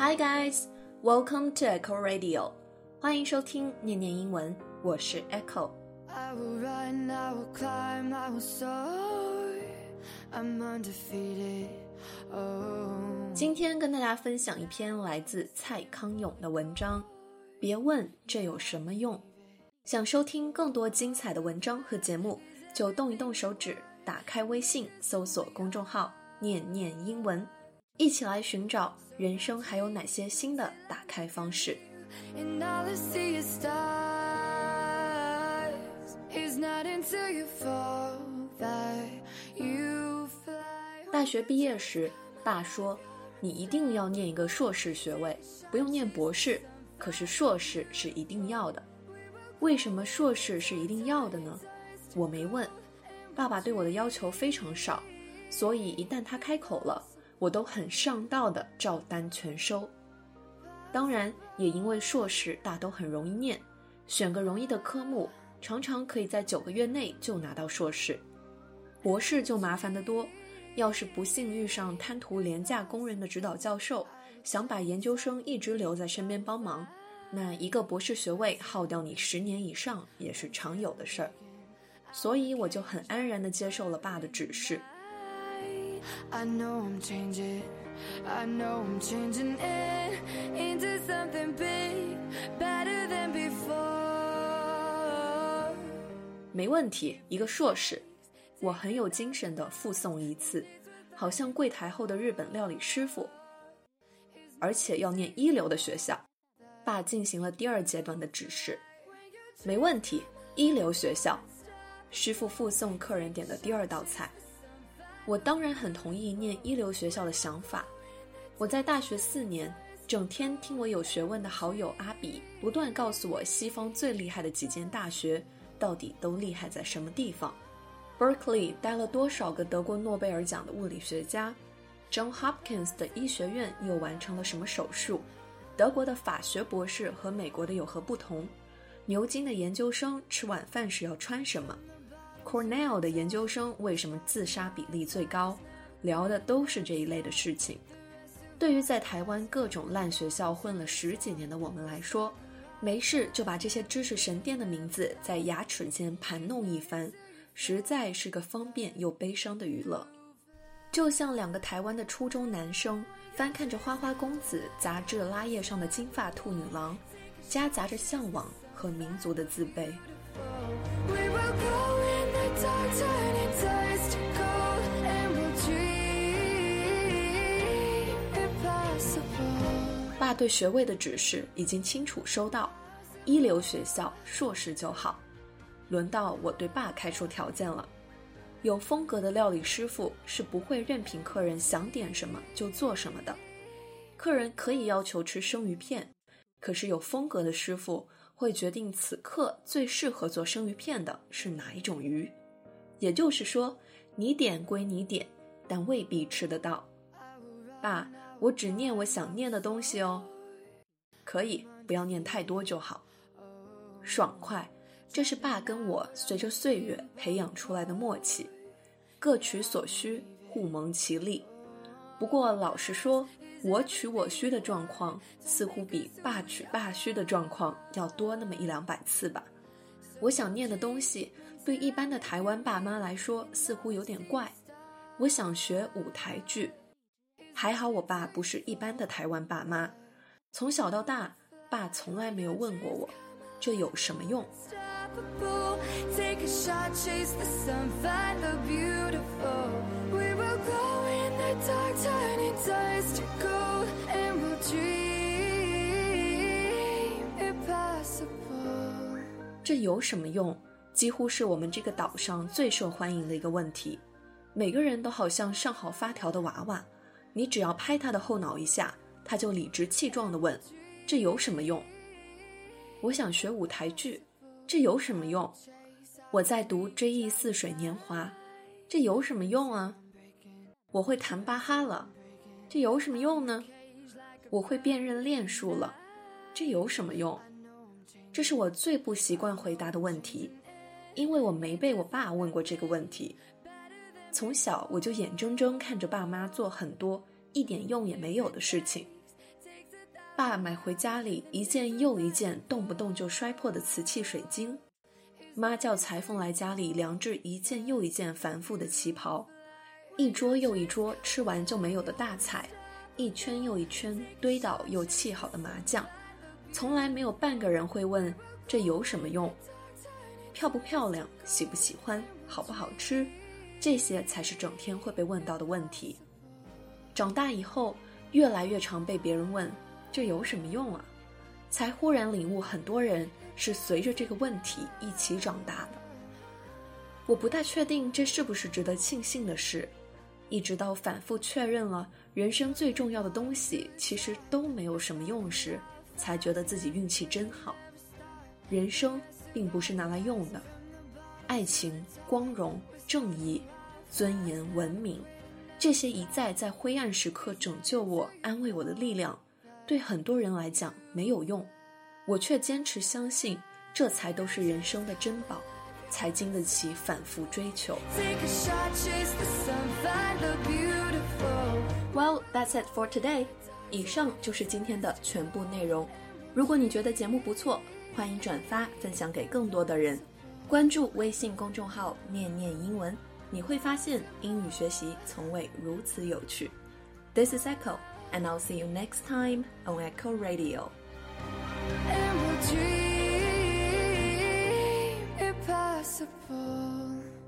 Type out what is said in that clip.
Hi guys, welcome to Echo Radio，欢迎收听念念英文，我是 Echo。今天跟大家分享一篇来自蔡康永的文章，别问这有什么用。想收听更多精彩的文章和节目，就动一动手指，打开微信，搜索公众号“念念英文”，一起来寻找人生还有哪些新的打开方式。大学毕业时，爸说：“你一定要念一个硕士学位，不用念博士，可是硕士是一定要的。为什么硕士是一定要的呢？我没问。爸爸对我的要求非常少，所以一旦他开口了，我都很上道的照单全收。当然，也因为硕士大都很容易念，选个容易的科目，常常可以在九个月内就拿到硕士。博士就麻烦得多。”要是不幸遇上贪图廉价工人的指导教授，想把研究生一直留在身边帮忙，那一个博士学位耗掉你十年以上也是常有的事儿。所以我就很安然地接受了爸的指示。I know I'm changing. I know I'm changing it into something big, better than before. 没问题，一个硕士，我很有精神的附送一次，好像柜台后的日本料理师傅。而且要念一流的学校，爸进行了第二阶段的指示。没问题，一流学校，师傅附送客人点的第二道菜。我当然很同意念一流学校的想法。我在大学四年，整天听我有学问的好友阿比不断告诉我西方最厉害的几间大学到底都厉害在什么地方。Berkeley 待了多少个得过诺贝尔奖的物理学家？John Hopkins 的医学院又完成了什么手术？德国的法学博士和美国的有何不同？牛津的研究生吃晚饭时要穿什么？Cornell 的研究生为什么自杀比例最高？聊的都是这一类的事情。对于在台湾各种烂学校混了十几年的我们来说，没事就把这些知识神殿的名字在牙齿间盘弄一番。实在是个方便又悲伤的娱乐，就像两个台湾的初中男生翻看着《花花公子》杂志拉页上的金发兔女郎，夹杂着向往和民族的自卑。爸对学位的指示已经清楚收到，一流学校硕士就好。轮到我对爸开出条件了。有风格的料理师傅是不会任凭客人想点什么就做什么的。客人可以要求吃生鱼片，可是有风格的师傅会决定此刻最适合做生鱼片的是哪一种鱼。也就是说，你点归你点，但未必吃得到。爸，我只念我想念的东西哦。可以，不要念太多就好。爽快。这是爸跟我随着岁月培养出来的默契，各取所需，互蒙其利。不过老实说，我取我需的状况似乎比爸取爸需的状况要多那么一两百次吧。我想念的东西，对一般的台湾爸妈来说似乎有点怪。我想学舞台剧，还好我爸不是一般的台湾爸妈。从小到大，爸从来没有问过我，这有什么用？这有什么用？几乎是我们这个岛上最受欢迎的一个问题。每个人都好像上好发条的娃娃，你只要拍他的后脑一下，他就理直气壮地问：“这有什么用？”我想学舞台剧。这有什么用？我在读《追忆似水年华》，这有什么用啊？我会弹巴哈了，这有什么用呢？我会辨认链数了，这有什么用？这是我最不习惯回答的问题，因为我没被我爸问过这个问题。从小我就眼睁睁看着爸妈做很多一点用也没有的事情。爸买回家里一件又一件动不动就摔破的瓷器水晶；妈叫裁缝来家里量制一件又一件繁复的旗袍；一桌又一桌吃完就没有的大菜；一圈又一圈堆倒又砌好的麻将。从来没有半个人会问这有什么用，漂不漂亮，喜不喜欢，好不好吃，这些才是整天会被问到的问题。长大以后，越来越常被别人问这有什么用啊，才忽然领悟，很多人是随着这个问题一起长大的。我不太确定这是不是值得庆幸的事，一直到反复确认了人生最重要的东西其实都没有什么用时。才觉得自己运气真好。人生并不是拿来用的，爱情、光荣、正义、尊严、文明，这些一再在灰暗时刻拯救我、安慰我的力量，对很多人来讲没有用，我却坚持相信，这才都是人生的珍宝，才经得起反复追求。Well, that's it for today. 以上就是今天的全部内容。如果你觉得节目不错，欢迎转发分享给更多的人。关注微信公众号“念念英文”，你会发现英语学习从未如此有趣。This is Echo, and I'll see you next time on Echo Radio. possible